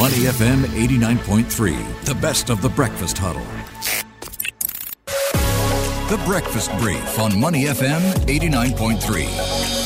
Money FM 89.3, the best of the breakfast huddle. The Breakfast Brief on Money FM 89.3.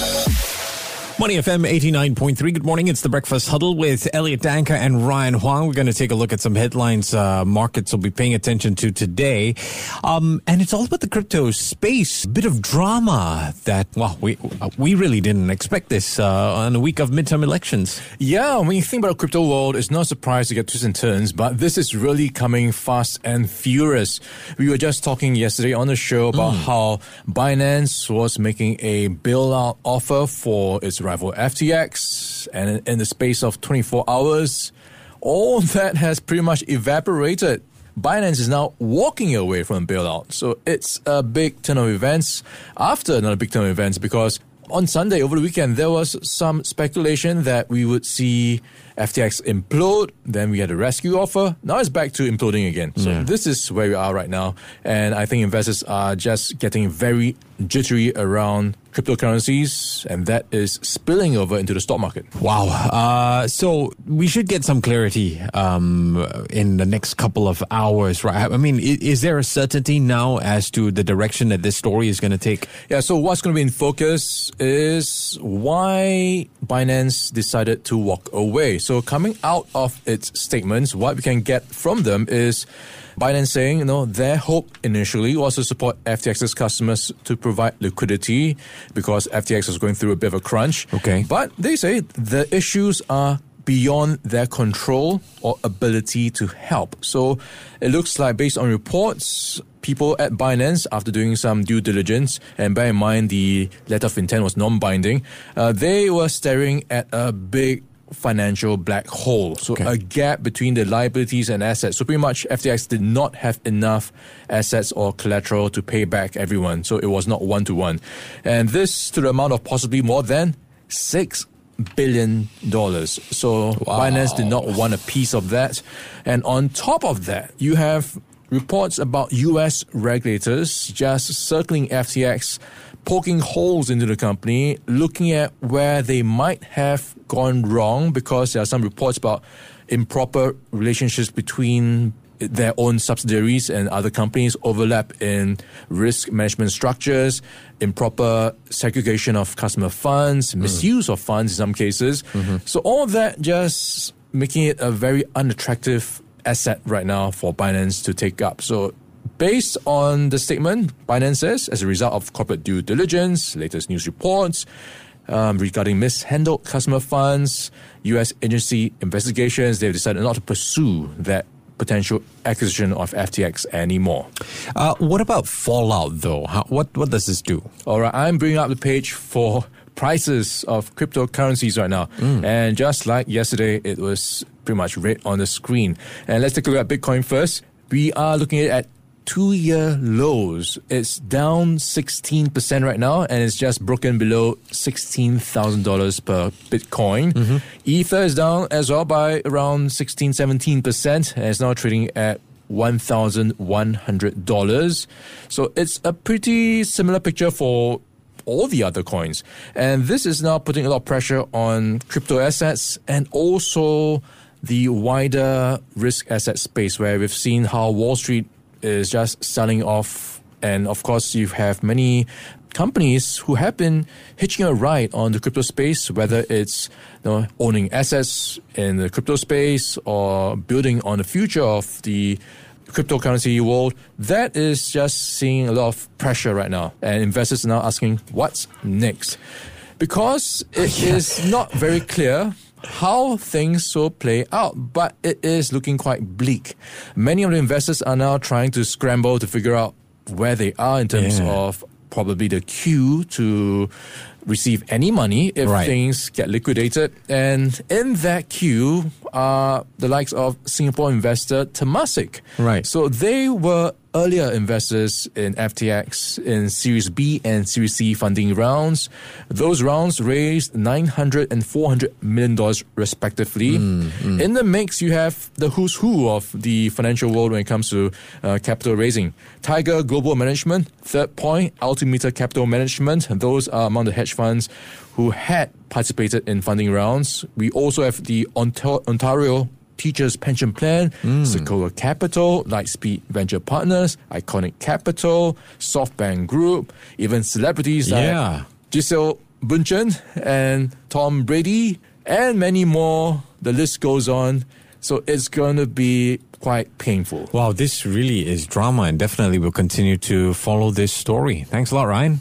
Money FM 89.3. Good morning. It's the Breakfast Huddle with Elliot Danker and Ryan Huang. We're going to take a look at some headlines uh, markets will be paying attention to today. Um, and it's all about the crypto space. A bit of drama that, well, we, uh, we really didn't expect this uh, on a week of midterm elections. Yeah, when you think about the crypto world, it's not a surprise to get twists and turns, but this is really coming fast and furious. We were just talking yesterday on the show about mm. how Binance was making a bailout offer for its rival FTX, and in the space of 24 hours, all that has pretty much evaporated. Binance is now walking away from bailout. So it's a big turn of events after another big turn of events because on Sunday over the weekend there was some speculation that we would see FTX implode. Then we had a rescue offer. Now it's back to imploding again. So yeah. this is where we are right now. And I think investors are just getting very jittery around cryptocurrencies, and that is spilling over into the stock market. Wow. Uh, so we should get some clarity um, in the next couple of hours, right? I mean, is, is, there a certainty now as to the direction that this story is going to take? Yeah, so what's going to be in focus is why Binance decided to walk away. So coming out of its statements, what we can get from them is Binance saying, you know, their hope initially was to support FTX's customers to provide liquidity because FTX was going through a bit of a crunch. Okay. But they say the issues are beyond their control or ability to help. So it looks like, based on reports, people at Binance, after doing some due diligence, and bear in mind the letter of intent was non binding, uh, they were staring at a big financial black hole. So okay. a gap between the liabilities and assets. So pretty much FTX did not have enough assets or collateral to pay back everyone. So it was not one to one. And this to the amount of possibly more than six billion dollars. So wow. Binance did not want a piece of that. And on top of that, you have reports about US regulators just circling FTX poking holes into the company, looking at where they might have gone wrong because there are some reports about improper relationships between their own subsidiaries and other companies overlap in risk management structures, improper segregation of customer funds, mm. misuse of funds in some cases. Mm-hmm. So all that just making it a very unattractive asset right now for Binance to take up. So Based on the statement, Binance says, as a result of corporate due diligence, latest news reports um, regarding mishandled customer funds, U.S. agency investigations, they've decided not to pursue that potential acquisition of FTX anymore. Uh, what about fallout, though? How, what what does this do? All right, I'm bringing up the page for prices of cryptocurrencies right now, mm. and just like yesterday, it was pretty much red on the screen. And let's take a look at Bitcoin first. We are looking at two year lows. It's down 16% right now, and it's just broken below $16,000 per Bitcoin. Mm-hmm. Ether is down as well by around 16 17%, and it's now trading at $1,100. So it's a pretty similar picture for all the other coins. And this is now putting a lot of pressure on crypto assets and also the wider risk asset space where we've seen how Wall Street is just selling off. And of course, you have many companies who have been hitching a ride on the crypto space, whether it's you know, owning assets in the crypto space or building on the future of the cryptocurrency world. That is just seeing a lot of pressure right now. And investors are now asking, what's next? Because it yeah. is not very clear how things will play out, but it is looking quite bleak. Many of the investors are now trying to scramble to figure out where they are in terms yeah. of probably the queue to receive any money if right. things get liquidated. And in that queue are the likes of Singapore investor Temasek. Right. So they were earlier investors in FTX in Series B and Series C funding rounds. Those rounds raised 900 and 400 million dollars respectively. Mm, mm. In the mix, you have the who's who of the financial world when it comes to uh, capital raising. Tiger Global Management, Third Point, Altimeter Capital Management, those are among the hedge funds who had participated in funding rounds. We also have the Ontario Teachers Pension Plan, Hmm. Sequoia Capital, Lightspeed Venture Partners, Iconiq Capital, SoftBank Group, even celebrities Yeah. like Gisele Bundchen and Tom Brady, and many more. The list goes on. So it's going to be quite painful. Wow, this really is drama, and definitely we'll continue to follow this story. Thanks a lot, Ryan.